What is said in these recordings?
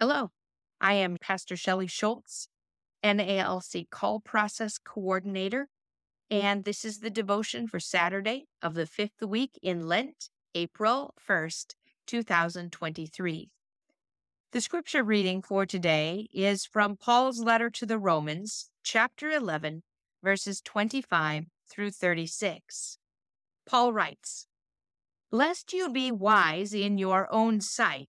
Hello, I am Pastor Shelly Schultz, NALC Call Process Coordinator, and this is the devotion for Saturday of the fifth week in Lent, April 1st, 2023. The scripture reading for today is from Paul's letter to the Romans, chapter 11, verses 25 through 36. Paul writes, Lest you be wise in your own sight,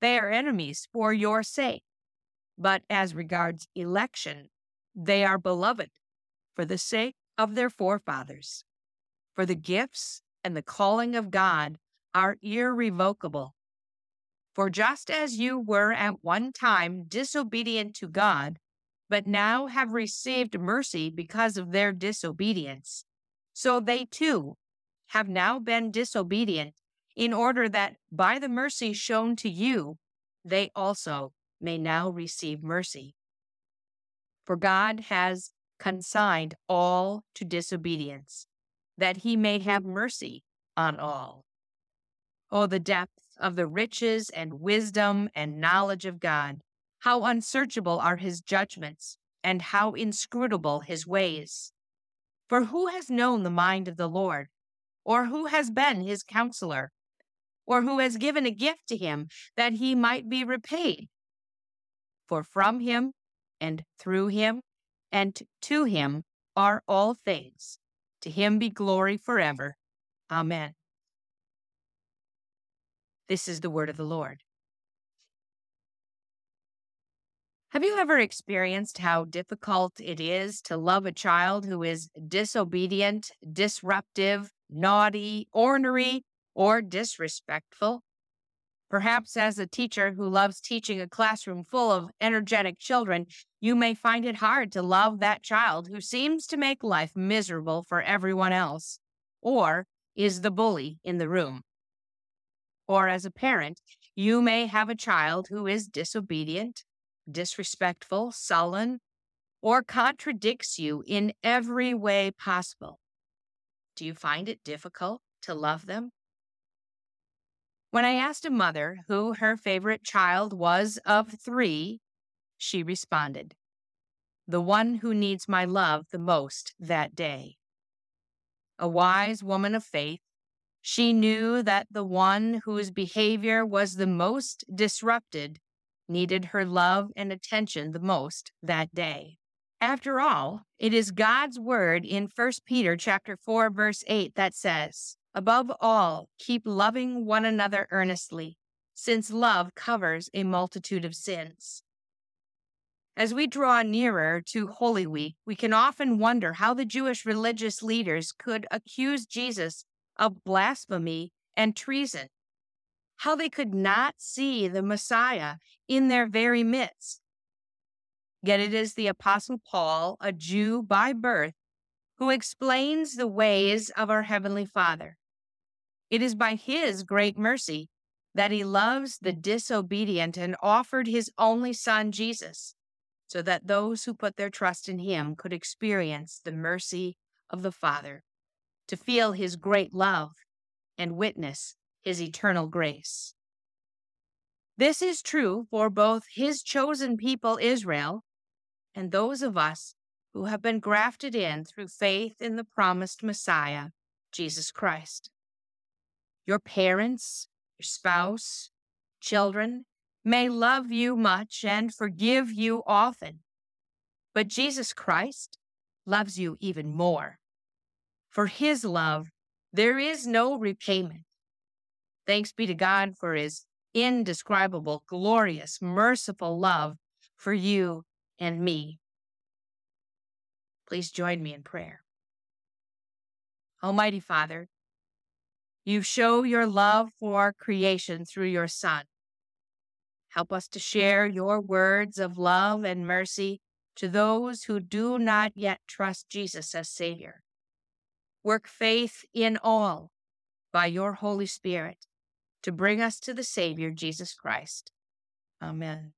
they are enemies for your sake. But as regards election, they are beloved for the sake of their forefathers. For the gifts and the calling of God are irrevocable. For just as you were at one time disobedient to God, but now have received mercy because of their disobedience, so they too have now been disobedient in order that by the mercy shown to you, they also may now receive mercy. For God has consigned all to disobedience, that he may have mercy on all. Oh, the depth of the riches and wisdom and knowledge of God! How unsearchable are his judgments, and how inscrutable his ways! For who has known the mind of the Lord? Or who has been his counselor? Or who has given a gift to him that he might be repaid. For from him and through him and to him are all things. To him be glory forever. Amen. This is the word of the Lord. Have you ever experienced how difficult it is to love a child who is disobedient, disruptive, naughty, ornery, or disrespectful. Perhaps as a teacher who loves teaching a classroom full of energetic children, you may find it hard to love that child who seems to make life miserable for everyone else, or is the bully in the room. Or as a parent, you may have a child who is disobedient, disrespectful, sullen, or contradicts you in every way possible. Do you find it difficult to love them? When I asked a mother who her favorite child was of three, she responded, The one who needs my love the most that day. A wise woman of faith, she knew that the one whose behavior was the most disrupted needed her love and attention the most that day. After all, it is God's word in 1 Peter chapter 4 verse 8 that says, Above all, keep loving one another earnestly, since love covers a multitude of sins. As we draw nearer to Holy Week, we can often wonder how the Jewish religious leaders could accuse Jesus of blasphemy and treason, how they could not see the Messiah in their very midst. Yet it is the Apostle Paul, a Jew by birth, who explains the ways of our Heavenly Father. It is by his great mercy that he loves the disobedient and offered his only son, Jesus, so that those who put their trust in him could experience the mercy of the Father, to feel his great love and witness his eternal grace. This is true for both his chosen people, Israel, and those of us who have been grafted in through faith in the promised Messiah, Jesus Christ. Your parents, your spouse, children may love you much and forgive you often, but Jesus Christ loves you even more. For his love, there is no repayment. Thanks be to God for his indescribable, glorious, merciful love for you and me. Please join me in prayer. Almighty Father, you show your love for creation through your Son. Help us to share your words of love and mercy to those who do not yet trust Jesus as Savior. Work faith in all by your Holy Spirit to bring us to the Savior, Jesus Christ. Amen.